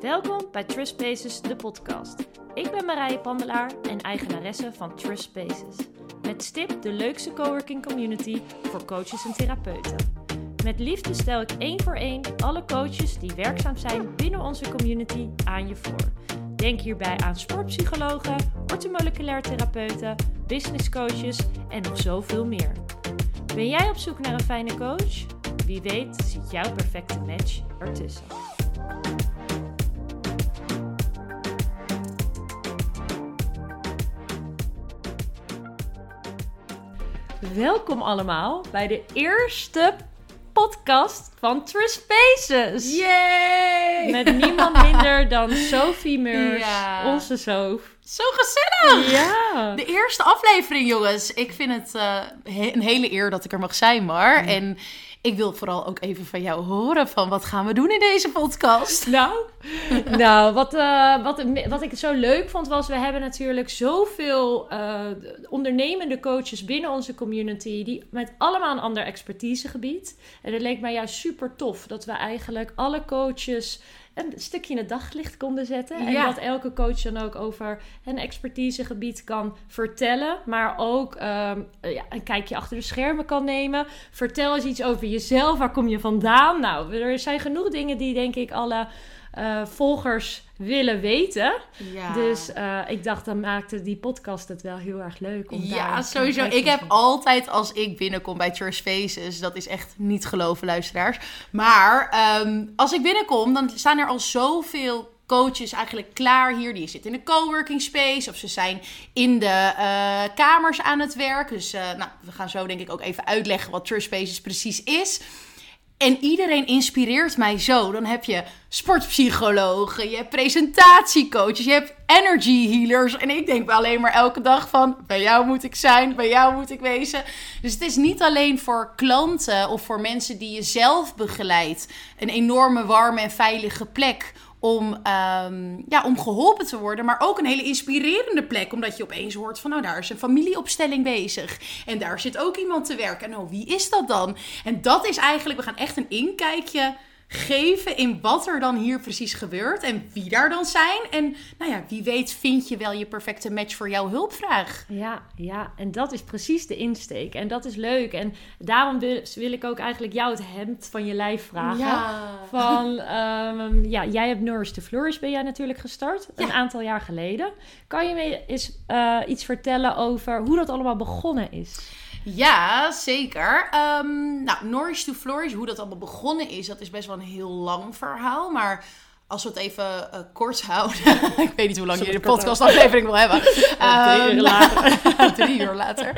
Welkom bij Trust Spaces, de podcast. Ik ben Marije Pandelaar en eigenaresse van Trust Spaces. Met stip de leukste coworking community voor coaches en therapeuten. Met liefde stel ik één voor één alle coaches die werkzaam zijn binnen onze community aan je voor. Denk hierbij aan sportpsychologen, orthomoleculair therapeuten, business coaches en nog zoveel meer. Ben jij op zoek naar een fijne coach? Wie weet zit jouw perfecte match ertussen. Welkom allemaal bij de eerste podcast van Trust Spaces. Yay! Met niemand minder dan Sophie Meurs, Ja. onze Sof. Zo gezellig! Ja. De eerste aflevering, jongens. Ik vind het eh, he- een hele eer dat ik er mag zijn, Mar. En ik wil vooral ook even van jou horen van wat gaan we doen in deze podcast? Nou, nou wat, eh, wat, wat ik zo leuk vond was, we hebben natuurlijk zoveel eh, ondernemende coaches binnen onze community, die met allemaal een ander expertisegebied. En het leek mij juist super tof dat we eigenlijk alle coaches een stukje in het daglicht konden zetten. En Ja. dat elke coach dan ook over een expertisegebied kan vertellen. Maar ook ehm, ja, een kijkje achter de schermen kan nemen. Vertel eens iets over jezelf. Waar kom je vandaan? Nou, er zijn genoeg dingen die denk ik alle eh, volgers willen weten. Ja. Dus eh, ik dacht, dan maakte die podcast het wel heel erg leuk. Om Ja, sowieso. Ik heb altijd als ik binnenkom bij Church Faces, dat is echt niet geloven, luisteraars. Maar ehm, als ik binnenkom, dan staan er al zoveel coaches eigenlijk klaar hier. Die zitten in de coworking space of ze zijn in de eh, kamers aan het werk. Dus nou, we gaan zo denk ik ook even uitleggen wat Trust Spaces precies is. En iedereen inspireert mij zo. Dan heb je sportpsychologen, je hebt presentatiecoaches, je hebt energy healers. En ik denk alleen maar elke dag van, bij jou moet ik zijn, bij jou moet ik wezen. Dus het is niet alleen voor klanten of voor mensen die je zelf begeleidt. Een enorme warme en veilige plek om, ehm, ja, om geholpen te worden. Maar ook een hele inspirerende plek. Omdat je opeens hoort van, nou daar is een familieopstelling bezig. En daar zit ook iemand te werken. En oh, wie is dat dan? En dat is eigenlijk, we gaan echt een inkijkje geven in wat er dan hier precies gebeurt. En wie daar dan zijn. En nou ja, wie weet vind je wel je perfecte match voor jouw hulpvraag. Ja, ja, en dat is precies de insteek. En dat is leuk. En daarom wil, wil ik ook eigenlijk jou het hemd van je lijf vragen. Van, ehm, ja, jij hebt Nourish to Flourish ben jij natuurlijk gestart. Een Ja. aantal jaar geleden. Kan je me eens eh, iets vertellen over hoe dat allemaal begonnen is? Ja, zeker. Ehm, nou, Nourish to Flourish, hoe dat allemaal begonnen is, dat is best wel een heel lang verhaal. Maar als we het even eh, kort houden. ik weet niet hoe lang je de kort podcastaflevering wil hebben. drie Ehm, uur later. drie uur later.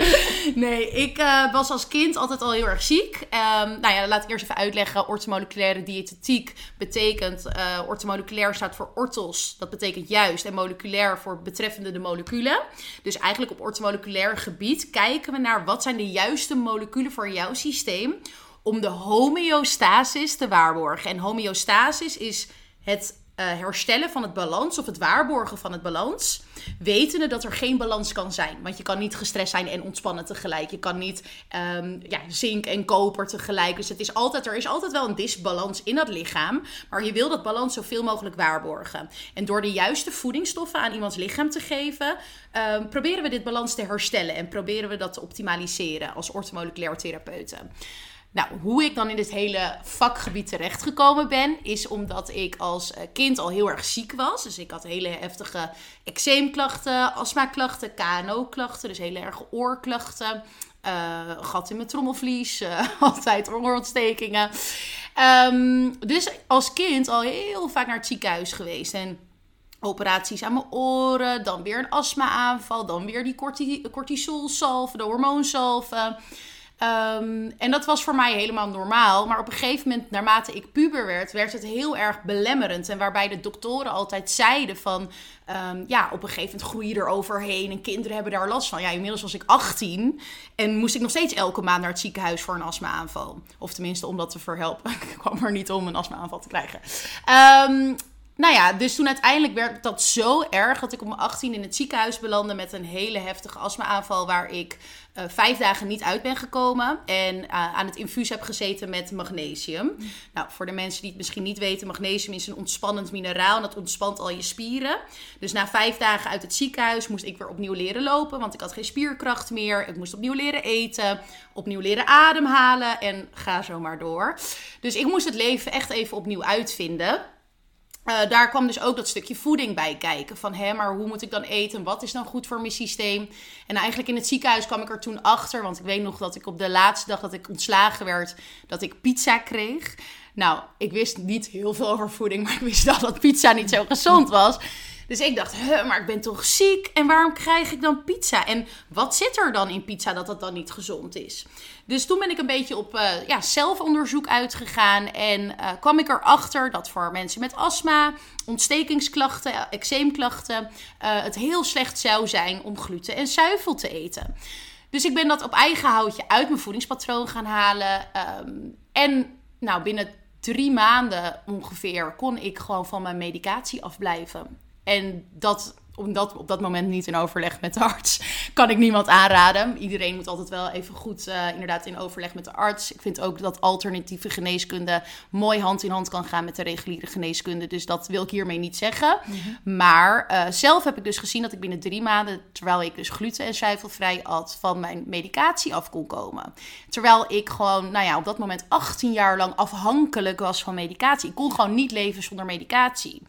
Nee, ik eh, was als kind altijd al heel erg ziek. Ehm, nou ja, laat ik eerst even uitleggen. Orthomoleculaire diëtetiek betekent... orthomoleculair staat voor orthos. Dat betekent juist. En moleculair voor betreffende de moleculen. Dus eigenlijk op orthomoleculair gebied kijken we naar... wat zijn de juiste moleculen voor jouw systeem... om de homeostasis te waarborgen. En homeostasis is het eh, herstellen van het balans of het waarborgen van het balans. Wetende dat er geen balans kan zijn. Want je kan niet gestrest zijn en ontspannen tegelijk. Je kan niet ehm, ja, zink en koper tegelijk. Dus het is altijd, er is altijd wel een disbalans in dat lichaam. Maar je wil dat balans zoveel mogelijk waarborgen. En door de juiste voedingsstoffen aan iemands lichaam te geven, ehm, proberen we dit balans te herstellen. En proberen we dat te optimaliseren als orthomoleculair therapeuten. Nou, hoe ik dan in dit hele vakgebied terechtgekomen ben, is omdat ik als eh, kind al heel erg ziek was. Dus ik had hele heftige eczeemklachten, astmaklachten, KNO-klachten, dus hele erge oorklachten. eh, gat in mijn trommelvlies, eh, altijd oorontstekingen. Ehm, dus als kind al heel vaak naar het ziekenhuis geweest. En operaties aan mijn oren, dan weer een astma-aanval, dan weer die corti cortisolsalve, de hormoonsalve. Ehm, en dat was voor mij helemaal normaal. Maar op een gegeven moment, naarmate ik puber werd, werd het heel erg belemmerend. En waarbij de doktoren altijd zeiden van... ehm, ja, op een gegeven moment groei je er overheen en kinderen hebben daar last van. Ja, inmiddels was ik 18 en moest ik nog steeds elke maand naar het ziekenhuis voor een astma-aanval. Of tenminste om dat te verhelpen. ik kwam er niet om een astma-aanval te krijgen. Ehm, nou ja, dus toen uiteindelijk werd dat zo erg dat ik op mijn 18 in het ziekenhuis belandde met een hele heftige astma-aanval waar ik uh, vijf dagen niet uit ben gekomen en uh, aan het infuus heb gezeten met magnesium. Nou, voor de mensen die het misschien niet weten, magnesium is een ontspannend mineraal en dat ontspant al je spieren. Dus na vijf dagen uit het ziekenhuis moest ik weer opnieuw leren lopen, want ik had geen spierkracht meer. Ik moest opnieuw leren eten, opnieuw leren ademhalen en ga zo maar door. Dus ik moest het leven echt even opnieuw uitvinden. Uh, daar kwam dus ook dat stukje voeding bij kijken. Van hé, maar hoe moet ik dan eten? Wat is dan goed voor mijn systeem? En eigenlijk in het ziekenhuis kwam ik er toen achter. Want ik weet nog dat ik op de laatste dag dat ik ontslagen werd, dat ik pizza kreeg. Nou, ik wist niet heel veel over voeding, maar ik wist wel dat pizza niet zo gezond was. Dus ik dacht, maar ik ben toch ziek en waarom krijg ik dan pizza? En wat zit er dan in pizza dat dat dan niet gezond is? Dus toen ben ik een beetje op uh, ja, zelfonderzoek uitgegaan en uh, kwam ik erachter dat voor mensen met astma, ontstekingsklachten, eczeemklachten, uh, het heel slecht zou zijn om gluten en zuivel te eten. Dus ik ben dat op eigen houtje uit mijn voedingspatroon gaan halen. Um, en nou, binnen drie maanden ongeveer kon ik gewoon van mijn medicatie afblijven. En dat omdat op dat moment niet in overleg met de arts, kan ik niemand aanraden. Iedereen moet altijd wel even goed uh, inderdaad in overleg met de arts. Ik vind ook dat alternatieve geneeskunde mooi hand in hand kan gaan met de reguliere geneeskunde. Dus dat wil ik hiermee niet zeggen. Mhm. Maar uh, zelf heb ik dus gezien dat ik binnen drie maanden, terwijl ik dus gluten- en zuivelvrij at, van mijn medicatie af kon komen. Terwijl ik gewoon, nou ja, op dat moment 18 jaar lang afhankelijk was van medicatie. Ik kon gewoon niet leven zonder medicatie.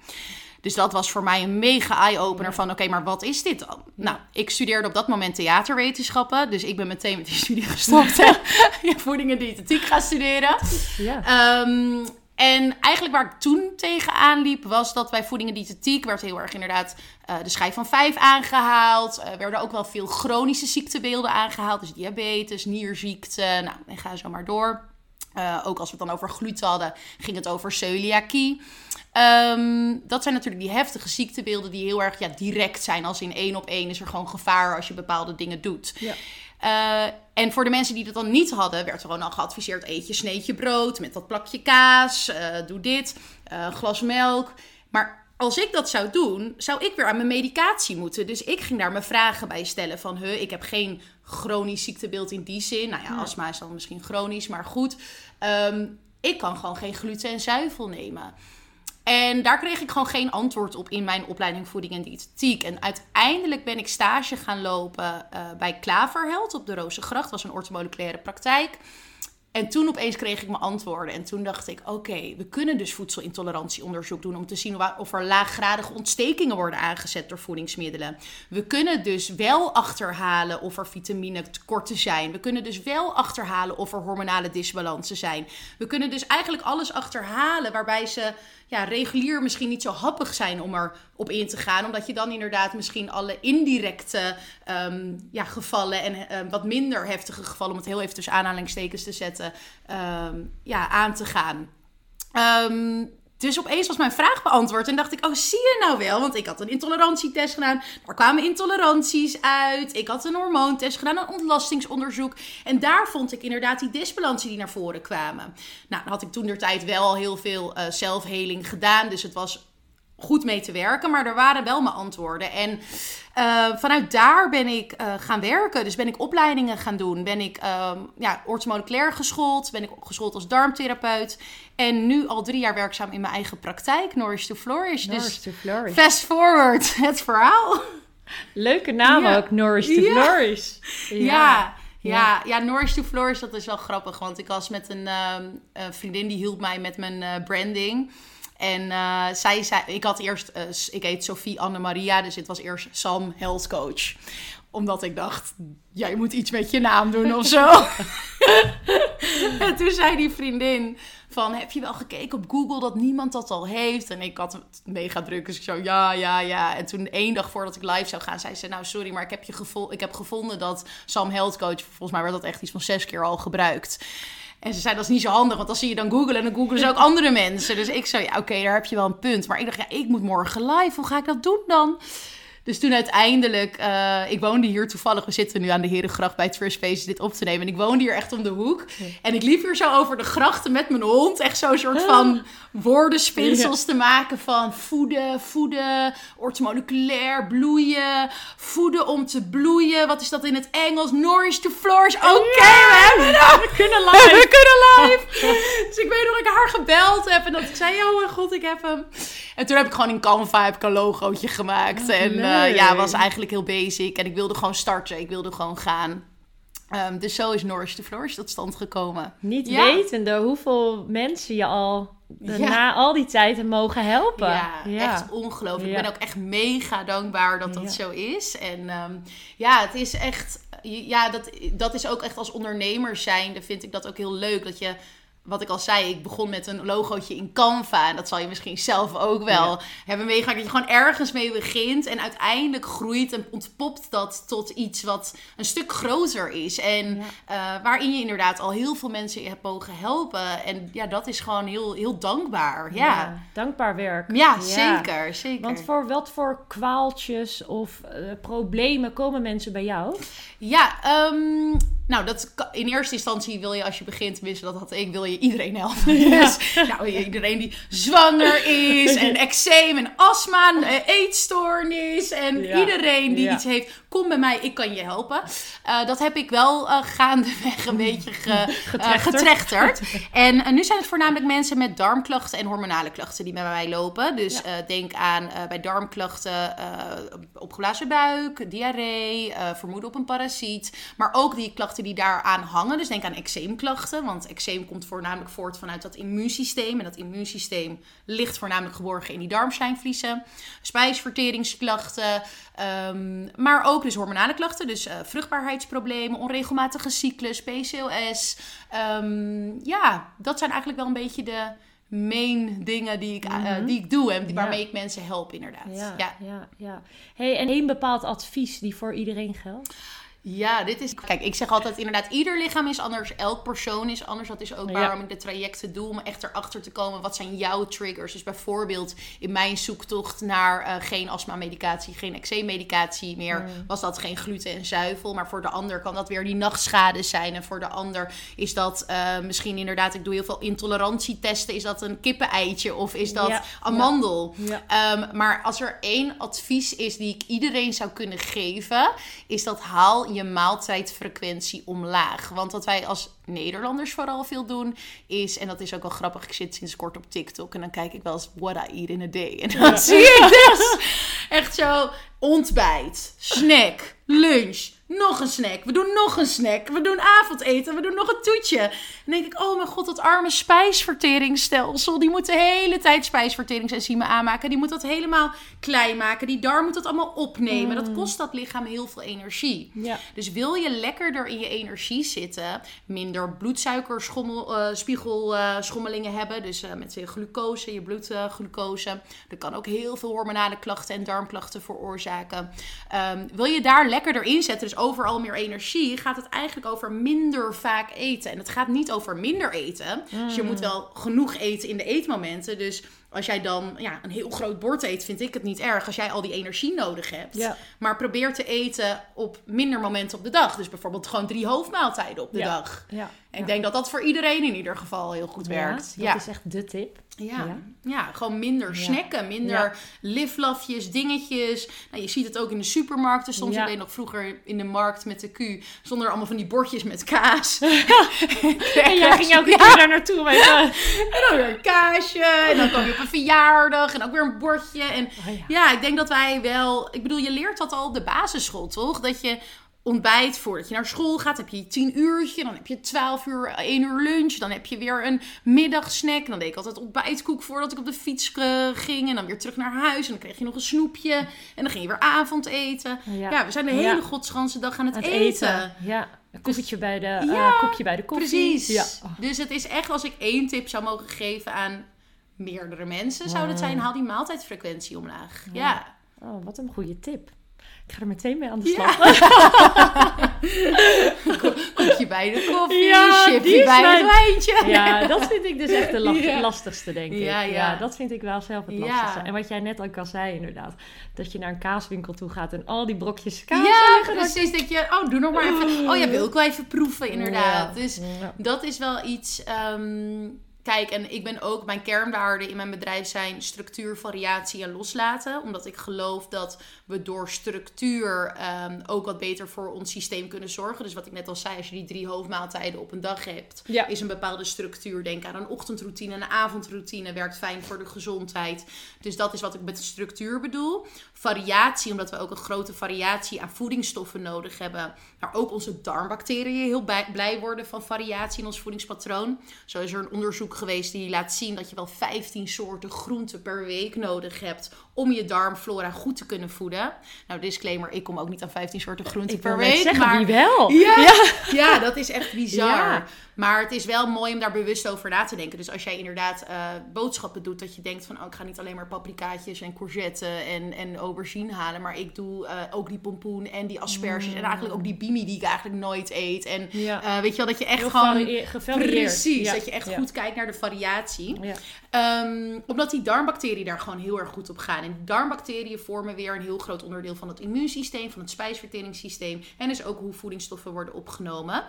Dus dat was voor mij een mega eye-opener van... oké, maar wat is dit dan? Nou, ik studeerde op dat moment theaterwetenschappen. Dus ik ben meteen met die studie gestopt. en voeding en diëtetiek gaan studeren. Ja. Um, en eigenlijk waar ik toen tegenaan liep, was dat bij voeding en diëtetiek werd heel erg inderdaad uh, de schijf van 5 aangehaald. Er uh, werden ook wel veel chronische ziektebeelden aangehaald. Dus diabetes, nierziekte, nou, en ga zo maar door. Uh, ook als we het dan over gluten hadden, ging het over celiakie. Um, dat zijn natuurlijk die heftige ziektebeelden die heel erg ja, direct zijn. Als in één op één is er gewoon gevaar als je bepaalde dingen doet. Ja. Uh, en voor de mensen die dat dan niet hadden, werd er gewoon al geadviseerd: eet je sneetje brood met dat plakje kaas, uh, doe dit, glas melk. Maar als ik dat zou doen, zou ik weer aan mijn medicatie moeten. Dus ik ging daar mijn vragen bij stellen van, huh, ik heb geen chronisch ziektebeeld in die zin. Nou ja, astma is dan misschien chronisch, maar goed. Um, ik kan gewoon geen gluten en zuivel nemen. En daar kreeg ik gewoon geen antwoord op in mijn opleiding voeding en diëtetiek. En uiteindelijk ben ik stage gaan lopen uh, bij Klaverheld op de Rozengracht. Dat was een ortomoleculaire praktijk. En toen opeens kreeg ik mijn antwoorden. En toen dacht ik: oké, we kunnen dus voedselintolerantieonderzoek doen om te zien of er laaggradige ontstekingen worden aangezet door voedingsmiddelen. We kunnen dus wel achterhalen of er vitamine tekorten zijn. We kunnen dus wel achterhalen of er hormonale disbalansen zijn. We kunnen dus eigenlijk alles achterhalen waarbij ze ja, regulier misschien niet zo happig zijn om er op in te gaan. Omdat je dan inderdaad misschien alle indirecte um, ja, gevallen en um, wat minder heftige gevallen, om het heel even tussen aanhalingstekens te zetten, um, ja, aan te gaan. Dus opeens was mijn vraag beantwoord en dacht ik, oh zie je nou wel? Want ik had een intolerantietest gedaan, daar kwamen intoleranties uit. Ik had een hormoontest gedaan, een ontlastingsonderzoek. En daar vond ik inderdaad die disbalansen die naar voren kwamen. Nou, dan had ik toen der tijd wel heel veel uh, zelfheling gedaan, dus het was goed mee te werken. Maar er waren wel mijn antwoorden. En uh, vanuit daar ben ik uh, gaan werken. Dus ben ik opleidingen gaan doen. Ben ik uh, ja, orthomoleculair geschoold. Ben ik geschoold als darmtherapeut. En nu al drie jaar werkzaam in mijn eigen praktijk. Nourish to Flourish. Nourish dus to Flourish. fast forward het verhaal. Leuke naam ja. ook, Nourish to ja. Flourish. Ja. ja. Ja, ja, Nourish to Flourish, dat is wel grappig. Want ik was met een uh, vriendin die hielp mij met mijn uh, branding. En uh, zij zei, ik had eerst, uh, ik heet Sophie Anne-Maria, dus het was eerst Sam Health Coach. Omdat ik dacht, jij moet iets met je naam doen of zo. en toen zei die vriendin van, heb je wel gekeken op Google dat niemand dat al heeft? En ik had het mega druk, dus ik zo, ja, ja, ja. En toen één dag voordat ik live zou gaan, zei ze, nou sorry, maar ik heb, je gevo ik heb gevonden dat Sam Health Coach, volgens mij werd dat echt iets van zes keer al gebruikt. En ze zei, dat is niet zo handig, want dan zie je dan googlen en dan googelen ze ook andere mensen. Dus ik zei, ja, oké, okay, daar heb je wel een punt. Maar ik dacht, ja, ik moet morgen live, hoe ga ik dat doen dan? Dus toen uiteindelijk, uh, ik woonde hier toevallig, we zitten nu aan de Herengracht bij Trust Spaces dit op te nemen. En ik woonde hier echt om de hoek. En ik liep hier zo over de grachten met mijn hond. Echt zo'n soort van woordenspinsels te maken van voeden, voeden, ortomoleculair, bloeien, voeden om te bloeien. Wat is dat in het Engels? Nourish to flourish. Oké, we, we, kunnen live. We kunnen live. dus ik weet nog dat ik haar gebeld heb en dat ik zei, oh mijn god, ik heb hem. En toen heb ik gewoon in Canva heb ik een logootje gemaakt. en uh, ja, was eigenlijk heel basic. En ik wilde gewoon starten. Ik wilde gewoon gaan. Um, dus zo is Nourish to Flourish tot stand gekomen. Niet wetende hoeveel mensen je al na al die tijd mogen helpen. Ja, echt ongelooflijk. Ik ben ook echt mega dankbaar dat dat zo is. En um, ja, het is echt... Ja, dat, dat is ook echt als ondernemer zijnde vind ik dat ook heel leuk. Dat je wat ik al zei, ik begon met een logootje in Canva. En dat zal je misschien zelf ook wel hebben meegemaakt. Dat je gewoon ergens mee begint. En uiteindelijk groeit en ontpopt dat tot iets wat een stuk groter is. En eh, waarin je inderdaad al heel veel mensen hebt mogen helpen. En ja, dat is gewoon heel, heel dankbaar. Ja. dankbaar werk. Ja, zeker, zeker. Want voor wat voor kwaaltjes of uh, problemen komen mensen bij jou? Ja, um, nou, dat, in eerste instantie wil je als je begint, tenminste dat had ik, wil je iedereen helpen. Dus, nou, iedereen die zwanger is en eczeem en astma, en eetstoornis en iedereen die iets heeft, kom bij mij, ik kan je helpen. Uh, dat heb ik wel uh, gaandeweg een beetje ge, uh, getrechterd. en nu zijn het voornamelijk mensen met darmklachten en hormonale klachten die bij mij lopen. Dus denk aan bij darmklachten opgeblazen buik, diarree, vermoeden op een parasiet. Maar ook die klachten die daaraan hangen. Dus denk aan eczeemklachten. Want eczeem komt voornamelijk voort vanuit dat immuunsysteem. En dat immuunsysteem ligt voornamelijk geborgen in die darmslijmvliezen. Spijsverteringsklachten. Um, maar ook dus hormonale klachten. Dus uh, vruchtbaarheidsproblemen, onregelmatige cyclus, PCOS. Um, ehm, ja, dat zijn eigenlijk wel een beetje de main dingen die ik, uh, die ik doe en waarmee ik mensen help inderdaad. Ja, ja. ja, ja. Hey, en één bepaald advies die voor iedereen geldt? Ja, dit is. Kijk, ik zeg altijd inderdaad, ieder lichaam is anders, elk persoon is anders. Dat is ook waarom ik de trajecten doe, om echt erachter te komen wat zijn jouw triggers. Dus bijvoorbeeld in mijn zoektocht naar uh, geen astma-medicatie, geen eczeem-medicatie meer, mm. was dat geen gluten en zuivel. Maar voor de ander kan dat weer die nachtschade zijn. En voor de ander is dat uh, misschien inderdaad, ik doe heel veel intolerantietesten. Is dat een kippeneitje of is dat amandel? Um, maar als er één advies is die ik iedereen zou kunnen geven, is dat haal je maaltijdfrequentie omlaag. Want wat wij als Nederlanders vooral veel doen is, en dat is ook wel grappig, ik zit sinds kort op TikTok en dan kijk ik wel eens what I eat in a day. En dan zie ik dus echt zo ontbijt, snack, lunch, nog een snack. We doen nog een snack. We doen avondeten. We doen nog een toetje. En dan denk ik, oh mijn god, dat arme spijsverteringsstelsel. Die moet de hele tijd spijsverteringsenzymen aanmaken. Die moet dat helemaal klein maken. Die darm moet dat allemaal opnemen. Dat mm. kost dat lichaam heel veel energie. Ja. Dus wil je lekkerder in je energie zitten, minder bloedsuikerspiegelschommelingen uh, hebben. Dus uh, met je glucose, je bloedglucose. dat kan ook heel veel hormonale klachten en darmklachten veroorzaken. Um, wil je daar lekkerder in zetten, dus overal meer energie, gaat het eigenlijk over minder vaak eten. En het gaat niet over minder eten. Dus je moet mm. wel genoeg eten in de eetmomenten. Dus als jij dan ja, een heel groot bord eet, vind ik het niet erg als jij al die energie nodig hebt. Maar probeer te eten op minder momenten op de dag. Dus bijvoorbeeld gewoon drie hoofdmaaltijden op de dag. Ja. En ik denk dat dat voor iedereen in ieder geval heel goed werkt. Dat is echt de tip. Ja, ja. gewoon minder snacken, minder liflafjes, dingetjes. Nou, je ziet het ook in de supermarkten. Soms alleen nog vroeger in de markt met de Q. Zonder allemaal van die bordjes met kaas. en jij ging elke keer daar naartoe. Met, en dan weer een kaasje. En dan kwam je op een verjaardag. En ook weer een bordje. En oh, ja. ik denk dat wij wel... Ik bedoel, je leert dat al op de basisschool, toch? Dat je ontbijt voordat je naar school gaat. heb je tien uurtje. Dan heb je twaalf uur, één uur lunch. Dan heb je weer een middagsnack. Dan deed ik altijd ontbijtkoek voordat ik op de fiets eh, ging. En dan weer terug naar huis. En dan kreeg je nog een snoepje. En dan ging je weer avondeten. Ja, ja we zijn de hele ja. godsganse dag aan het, eten. eten. Ja. Een koffietje bij de, uh, koekje bij de koffie. Precies. Ja. Dus het is echt, als ik één tip zou mogen geven aan meerdere mensen, zou het zijn, haal die maaltijdfrequentie omlaag. Ja. Oh, wat een goede tip. Ik ga er meteen mee aan de slag. Ja. Koekje bij de koffie, ja, chipje bij wijn. het wijntje. Ja, dat vind ik dus echt de la- Ja. lastigste, denk ik. Ja, Ja, ja. dat vind ik wel zelf het Ja. lastigste. En wat jij net ook al zei, inderdaad. Dat je naar een kaaswinkel toe gaat en al die brokjes kaas Ja, liggen. dat- precies. Dat je, oh, doe nog maar even. Oh, jij wil ook wel even proeven, inderdaad. Ja. Dus Ja. dat is wel iets. ehm, kijk, en ik ben ook, mijn kernwaarden in mijn bedrijf zijn structuur, variatie en loslaten. Omdat ik geloof dat we door structuur ehm, ook wat beter voor ons systeem kunnen zorgen. Dus wat ik net al zei, als je die drie hoofdmaaltijden op een dag hebt, Ja. is een bepaalde structuur. Denk aan een ochtendroutine, een avondroutine, werkt fijn voor de gezondheid. Dus dat is wat ik met structuur bedoel. Variatie, omdat we ook een grote variatie aan voedingsstoffen nodig hebben. Maar ook onze darmbacteriën heel blij worden van variatie in ons voedingspatroon. Zo is er een onderzoek geweest die laat zien dat je wel 15 soorten groenten per week nodig hebt om je darmflora goed te kunnen voeden. Nou, disclaimer, ik kom ook niet aan 15 soorten groenten Ik per week. zeggen, maar wie wel? ja, ja. dat is echt bizar. Ja. Maar het is wel mooi om daar bewust over na te denken. Dus als jij inderdaad eh, boodschappen doet, dat je denkt van... oh, ik ga niet alleen maar paprikaatjes en courgetten en, en aubergine halen... maar ik doe eh, ook die pompoen en die asperges... en eigenlijk ook die bimi die ik eigenlijk nooit eet. En Ja. eh, weet je wel, dat je echt Heel gewoon... Precies, Ja. dat je echt goed kijkt naar de variatie. Ja. Ehm, omdat die darmbacteriën daar gewoon heel erg goed op gaan. En die darmbacteriën vormen weer een heel groot onderdeel van het immuunsysteem, van het spijsverteringssysteem. En dus ook hoe voedingsstoffen worden opgenomen.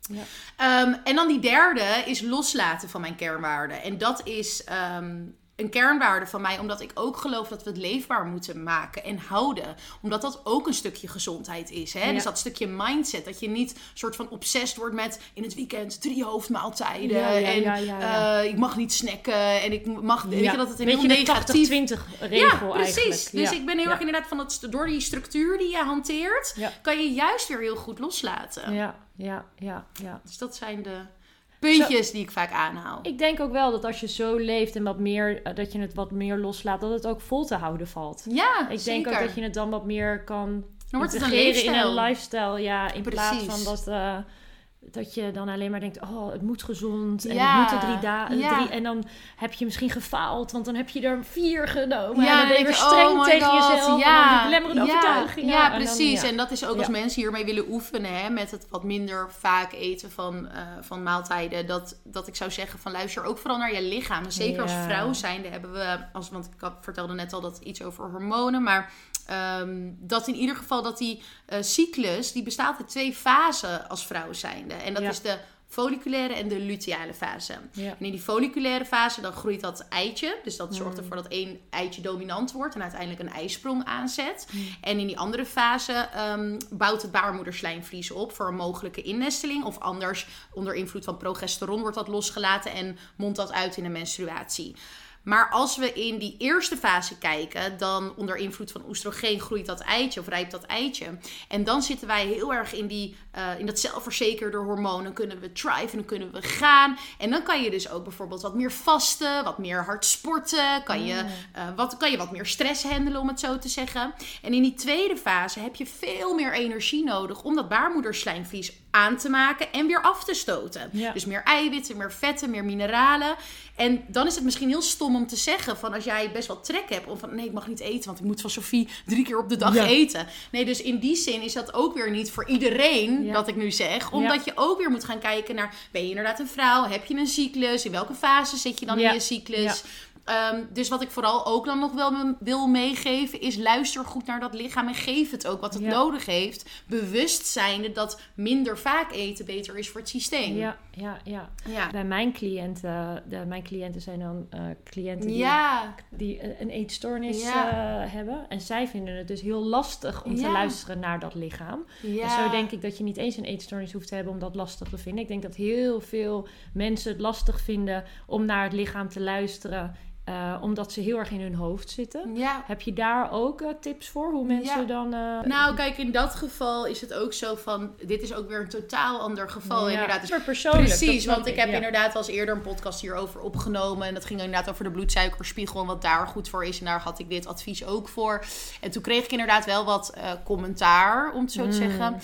Ja. Ehm, en dan die derde is loslaten van mijn kernwaarden. En dat is ehm, een kernwaarde van mij, omdat ik ook geloof dat we het leefbaar moeten maken en houden. Omdat dat ook een stukje gezondheid is. Hè? Ja. Dus dat stukje mindset. Dat je niet soort van obsessed wordt met in het weekend drie hoofdmaaltijden. Ja, ja, en ja, ja, ja. eh, ik mag niet snacken. En ik mag. Weet Ja. je dat het een heel negatief 80-20 ja, regel precies. eigenlijk. Dus Ja. ik ben heel Ja. erg inderdaad van dat door die structuur die je hanteert, Ja. kan je juist weer heel goed loslaten. Ja, ja, ja, ja. Dus dat zijn de puntjes die ik vaak aanhaal. Ik denk ook wel dat als je zo leeft en wat meer, eh, dat je het wat meer loslaat, dat het ook vol te houden valt. ja, Ik zeker. denk ook dat je het dan wat meer kan Dan wordt het een in een lifestyle. Ja, in plaats van dat, eh, dat je dan alleen maar denkt, oh, het moet gezond en Ja, het moet er drie dagen. ja. En dan heb je misschien gefaald, want dan heb je er vier genomen. Ja, en dan ben je denk weer streng oh my tegen God, jezelf. Ja, en dan die belemmerende ja, En dan, precies. En dat is ook als mensen hiermee willen oefenen, hè, met het wat minder vaak eten van, eh, van maaltijden, dat, dat ik zou zeggen van luister ook vooral naar je lichaam. En zeker als vrouw zijnde hebben we, als, want ik had- vertelde net al dat iets over hormonen, maar ehm, dat in ieder geval dat die eh, cyclus, die bestaat uit twee fasen als vrouw zijnde. En dat Ja. is de folliculaire en de luteale fase. Ja. En in die folliculaire fase dan groeit dat eitje. Dus dat Mm. zorgt ervoor dat één eitje dominant wordt en uiteindelijk een ijsprong aanzet. Mm. En in die andere fase ehm, bouwt het baarmoederslijmvlies op voor een mogelijke innesteling. Of anders onder invloed van progesteron wordt dat losgelaten en mondt dat uit in een menstruatie. Maar als we in die eerste fase kijken, dan onder invloed van oestrogeen groeit dat eitje of rijpt dat eitje. En dan zitten wij heel erg in, die, eh, in dat zelfverzekerde hormoon. Dan kunnen we thrive, dan kunnen we gaan. En dan kan je dus ook bijvoorbeeld wat meer vasten, wat meer hard sporten. Kan je, eh, wat, kan je wat meer stress handelen, om het zo te zeggen. En in die tweede fase heb je veel meer energie nodig om dat baarmoederslijmvlies aan te maken en weer af te stoten. Ja. Dus meer eiwitten, meer vetten, meer mineralen. En dan is het misschien heel stom om te zeggen van als jij best wel trek hebt om van nee, ik mag niet eten, want ik moet van Sophie drie keer op de dag Ja. eten. Nee, dus in die zin is dat ook weer niet voor iedereen Ja. dat ik nu zeg, omdat je ook weer moet gaan kijken naar ben je inderdaad een vrouw, heb je een cyclus, in welke fase zit je dan in je cyclus? Ehm, dus wat ik vooral ook dan nog wel me- wil meegeven is luister goed naar dat lichaam en geef het ook wat het Ja. nodig heeft. Bewust zijnde dat minder vaak eten beter is voor het systeem. Ja, ja, ja. Ja. Bij mijn cliënten, de, mijn cliënten zijn dan eh, cliënten die, Ja. die een eetstoornis Ja. eh, hebben. En zij vinden het dus heel lastig om te luisteren naar dat lichaam. En zo denk ik dat je niet eens een eetstoornis hoeft te hebben om dat lastig te vinden. Ik denk dat heel veel mensen het lastig vinden om naar het lichaam te luisteren. Eh, omdat ze heel erg in hun hoofd zitten. Ja. Heb je daar ook eh, tips voor? Hoe mensen Ja. dan... eh, Nou, kijk, in dat geval is het ook zo van... Dit is ook weer een totaal ander geval, ja, inderdaad. Dus persoonlijk. Precies, want ik heb inderdaad wel eens eerder een podcast hierover opgenomen. En dat ging inderdaad over de bloedsuikerspiegel en wat daar goed voor is. En daar had ik dit advies ook voor. En toen kreeg ik inderdaad wel wat commentaar, om het zo te Mm. zeggen.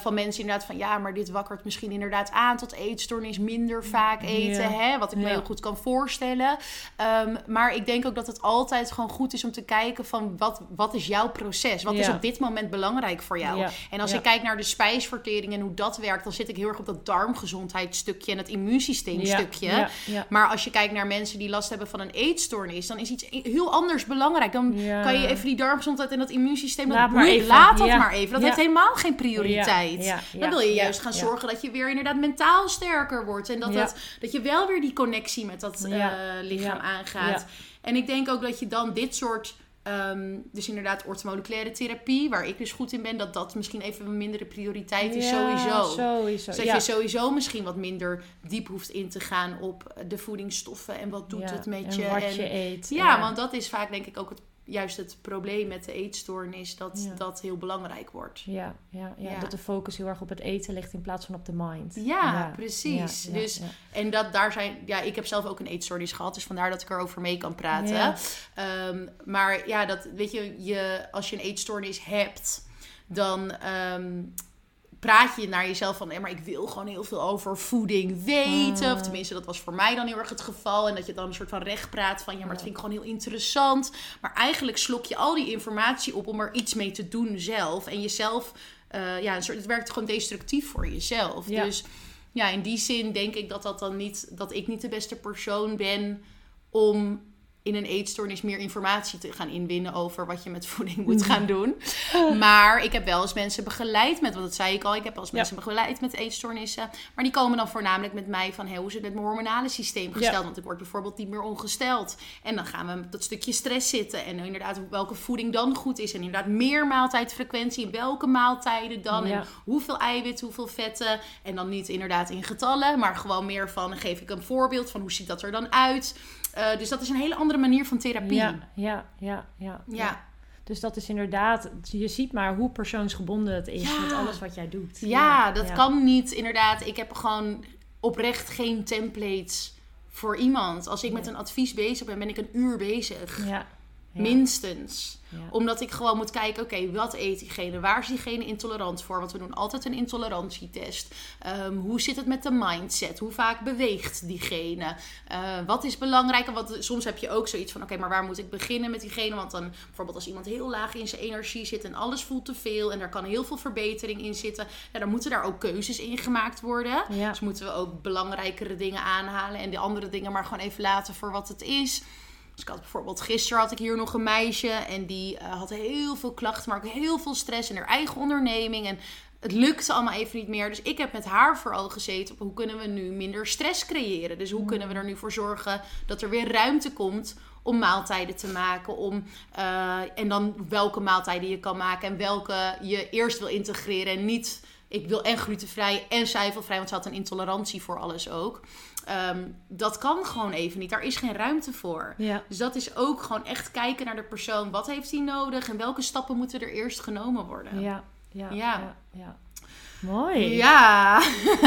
van mensen inderdaad van, ja, maar dit wakkert misschien inderdaad aan tot eetstoornis. Minder vaak eten, hè. Wat ik me heel goed kan voorstellen. Ehm, maar ik denk ook dat het altijd gewoon goed is om te kijken van wat, wat is jouw proces? Wat is op dit moment belangrijk voor jou? Ja. En als Ja. ik kijk naar de spijsvertering en hoe dat werkt, dan zit ik heel erg op dat darmgezondheidsstukje en het immuunsysteemstukje. Maar als je kijkt naar mensen die last hebben van een eetstoornis, dan is iets heel anders belangrijk. Dan kan je even die darmgezondheid en dat immuunsysteem, dat Laat maar boeit- even. laat dat maar even. Dat heeft helemaal geen prioriteit. Dan wil je juist gaan zorgen dat je weer inderdaad mentaal sterker wordt. En dat, dat, dat je wel weer die connectie met dat eh, lichaam Ja. Ja. En ik denk ook dat je dan dit soort... ehm, dus inderdaad orthomoleculaire therapie, waar ik dus goed in ben, dat dat misschien even een mindere prioriteit is Ja, sowieso. sowieso. Dus dat ja. je sowieso misschien wat minder diep hoeft in te gaan op de voedingsstoffen en wat doet Ja, het met en je. wat en, je eet. ja, want dat is vaak denk ik ook het, juist het probleem met de eetstoornis, dat Ja. dat heel belangrijk wordt. Ja, ja, ja, Ja. dat de focus heel erg op het eten ligt in plaats van op de mind. Ja, precies. Ja, dus. En dat daar zijn, ja, ik heb zelf ook een eetstoornis gehad, dus vandaar dat ik erover mee kan praten. Ehm, maar ja, dat weet je, je, als je een eetstoornis hebt, dan ehm, praat je naar jezelf van, maar ik wil gewoon heel veel over voeding weten. Of tenminste, dat was voor mij dan heel erg het geval. En dat je dan een soort van recht praat van, ja, maar dat vind ik gewoon heel interessant. Maar eigenlijk slok je al die informatie op om er iets mee te doen zelf. En jezelf, eh, ja, een soort, het werkt gewoon destructief voor jezelf. Ja. Dus ja, in die zin denk ik dat dat dan niet, dat ik niet de beste persoon ben om in een eetstoornis meer informatie te gaan inwinnen over wat je met voeding moet gaan doen. Maar ik heb wel eens mensen begeleid met, want dat zei ik al, ik heb wel eens Ja. mensen begeleid met eetstoornissen. Maar die komen dan voornamelijk met mij van, hey, hoe is het met mijn hormonale systeem gesteld? Ja. Want ik word bijvoorbeeld niet meer ongesteld. En dan gaan we met dat stukje stress zitten. En inderdaad, welke voeding dan goed is. En inderdaad, meer maaltijdfrequentie. In welke maaltijden dan? Ja. En hoeveel eiwit, hoeveel vetten. En dan niet inderdaad in getallen, maar gewoon meer van, geef ik een voorbeeld van hoe ziet dat er dan uit? Eh, dus dat is een hele andere manier van therapie. Ja, ja, ja, ja, Ja. Dus dat is inderdaad, je ziet maar hoe persoonsgebonden het is Ja. met alles wat jij doet. Ja, dat kan niet. Inderdaad, ik heb gewoon oprecht geen templates voor iemand. Als ik met een advies bezig ben, ben ik een uur bezig. Ja, ja, Minstens. ja. Omdat ik gewoon moet kijken, oké, wat eet diegene? Waar is diegene intolerant voor? Want we doen altijd een intolerantietest. Ehm, hoe zit het met de mindset? Hoe vaak beweegt diegene? Eh, wat is belangrijk? Wat, soms heb je ook zoiets van, oké, maar waar moet ik beginnen met diegene? Want dan bijvoorbeeld als iemand heel laag in zijn energie zit en alles voelt te veel en er kan heel veel verbetering in zitten, ja, dan moeten daar ook keuzes in gemaakt worden. Ja. Dus moeten we ook belangrijkere dingen aanhalen en de andere dingen maar gewoon even laten voor wat het is. Dus ik had bijvoorbeeld gisteren had ik hier nog een meisje en die eh, had heel veel klachten, maar ook heel veel stress in haar eigen onderneming. En het lukte allemaal even niet meer. Dus ik heb met haar vooral gezeten op hoe kunnen we nu minder stress creëren. Dus hoe kunnen we er nu voor zorgen dat er weer ruimte komt om maaltijden te maken. Om, eh, en dan welke maaltijden je kan maken en welke je eerst wil integreren. En niet, ik wil en glutenvrij en zuivelvrij, want ze had een intolerantie voor alles ook. Ehm, dat kan gewoon even niet. Daar is geen ruimte voor. Ja. Dus dat is ook gewoon echt kijken naar de persoon. Wat heeft hij nodig en welke stappen moeten er eerst genomen worden? Ja, ja, Ja. ja. Mooi. Ja,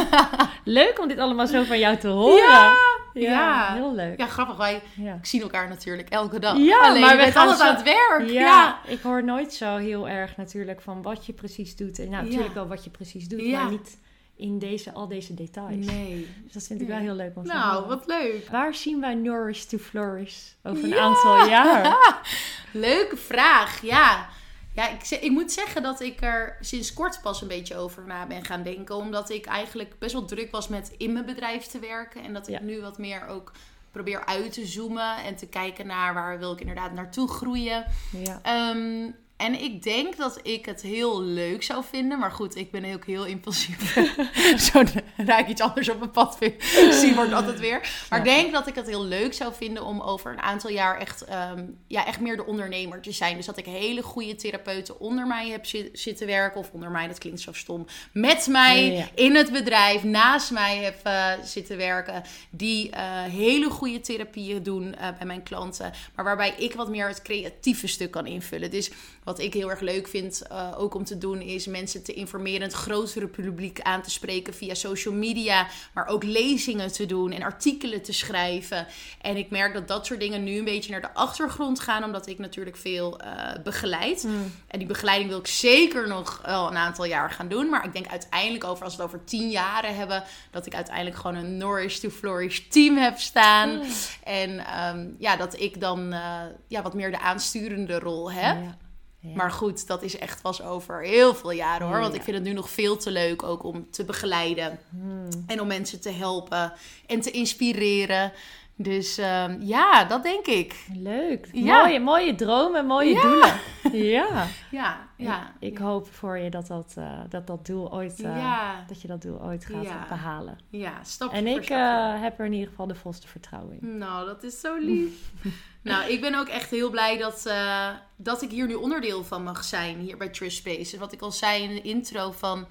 Leuk om dit allemaal zo van jou te horen. Ja, ja, ja. heel leuk. ja grappig. Wij Ja. zien elkaar natuurlijk elke dag. Ja, Alleen maar we gaan altijd zo- aan het werk. Ja, ik hoor nooit zo heel erg natuurlijk van wat je precies doet. En nou, Ja. natuurlijk wel wat je precies doet, maar niet in deze, al deze details. Nee. Dus dat vind ik Nee. wel heel leuk om te Nou, horen. wat leuk. Waar zien wij Nourish to Flourish over een Ja. aantal jaar? Leuke vraag, ja. Ja, ik, ik moet zeggen dat ik er sinds kort pas een beetje over na ben gaan denken. Omdat ik eigenlijk best wel druk was met in mijn bedrijf te werken. En dat ik Ja. nu wat meer ook probeer uit te zoomen. En te kijken naar waar wil ik inderdaad naartoe groeien. Ja. Ehm, en ik denk dat ik het heel leuk zou vinden. Maar goed, ik ben ook heel impulsief. Zodra ik iets anders op mijn pad vind, zie wordt altijd weer. Maar ik denk dat ik het heel leuk zou vinden om over een aantal jaar echt, ehm, ja, echt meer de ondernemer te zijn. Dus dat ik hele goede therapeuten onder mij heb zi- zitten werken. Of onder mij, dat klinkt zo stom. Met mij Ja, ja. in het bedrijf, naast mij heb eh, zitten werken. Die eh, hele goede therapieën doen eh, bij mijn klanten. Maar waarbij ik wat meer het creatieve stuk kan invullen. Dus wat ik heel erg leuk vind uh, ook om te doen, is mensen te informeren, het grotere publiek aan te spreken via social media, maar ook lezingen te doen en artikelen te schrijven. En ik merk dat dat soort dingen nu een beetje naar de achtergrond gaan, omdat ik natuurlijk veel uh, begeleid. Mm. En die begeleiding wil ik zeker nog wel een aantal jaar gaan doen. Maar ik denk uiteindelijk over, als we het over tien jaren hebben, dat ik uiteindelijk gewoon een Nourish to Flourish team heb staan. Mm. En ehm, ja, dat ik dan uh, ja, wat meer de aansturende rol heb. Ja. Maar goed, dat is echt pas over heel veel jaren hoor. Want ik vind het nu nog veel te leuk ook om te begeleiden. Hmm. En om mensen te helpen en te inspireren. Dus uh, ja, dat denk ik. Leuk. Mooie, mooie dromen, mooie doelen. Ja. Ja, ja. Ik, ik, hoop voor je dat dat, uh, dat, dat doel ooit, uh, dat je dat doel ooit gaat behalen. Ja, stap En ik uh, heb er in ieder geval de volste vertrouwen in. Nou, dat is zo lief. nou, ik ben ook echt heel blij dat, dat ik hier nu onderdeel van mag zijn, hier bij Trust Spaces. Wat ik al zei in de intro van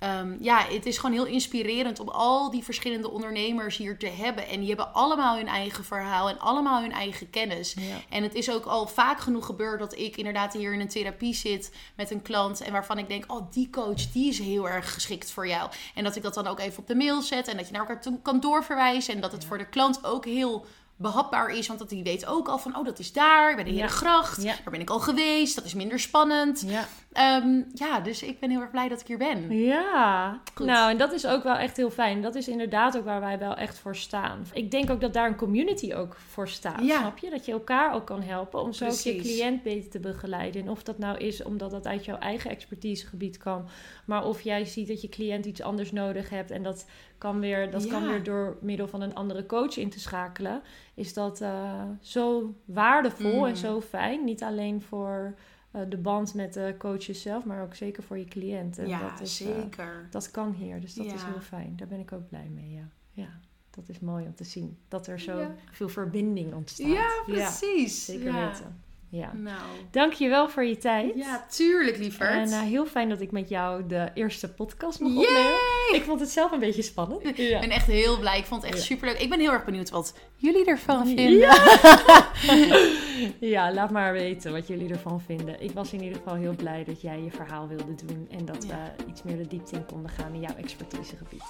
Um, ja, het is gewoon heel inspirerend om al die verschillende ondernemers hier te hebben. En die hebben allemaal hun eigen verhaal en allemaal hun eigen kennis. En het is ook al vaak genoeg gebeurd dat ik inderdaad hier in een therapie zit met een klant. En waarvan ik denk, oh, die coach, die is heel erg geschikt voor jou. En dat ik dat dan ook even op de mail zet en dat je naar elkaar kan doorverwijzen. En dat het voor de klant ook heel behapbaar is. Want dat hij weet ook al van, oh, dat is daar, bij de Herengracht. Ja. Daar ben ik al geweest, dat is minder spannend. Ja. Ehm, ja, dus ik ben heel erg blij dat ik hier ben. Ja, nou en dat is ook wel echt heel fijn. Dat is inderdaad ook waar wij wel echt voor staan. Ik denk ook dat daar een community ook voor staat, ja. snap je? Dat je elkaar ook kan helpen om zo je cliënt beter te begeleiden. En of dat nou is omdat dat uit jouw eigen expertisegebied kan, maar of jij ziet dat je cliënt iets anders nodig hebt en dat kan weer, dat kan weer door middel van een andere coach in te schakelen, is dat uh, zo waardevol en mm. zo fijn. Niet alleen voor uh, de band met de coaches zelf, maar ook zeker voor je cliënten. Ja, dat is, uh, zeker. dat kan hier, dus dat is heel fijn. Daar ben ik ook blij mee, ja. ja. Dat is mooi om te zien. Dat er zo veel verbinding ontstaat. Ja, precies. zeker weten. Ja. Nou. Dank je wel voor je tijd. Ja, tuurlijk, lieverd. En uh, heel fijn dat ik met jou de eerste podcast mag opnemen. Ik vond het zelf een beetje spannend. Ja. Ik ben echt heel blij. Ik vond het echt ja. superleuk. Ik ben heel erg benieuwd wat jullie ervan vinden. Ja. ja, laat maar weten wat jullie ervan vinden. Ik was in ieder geval heel blij dat jij je verhaal wilde doen. En dat we iets meer de diepte in konden gaan in jouw expertisegebied.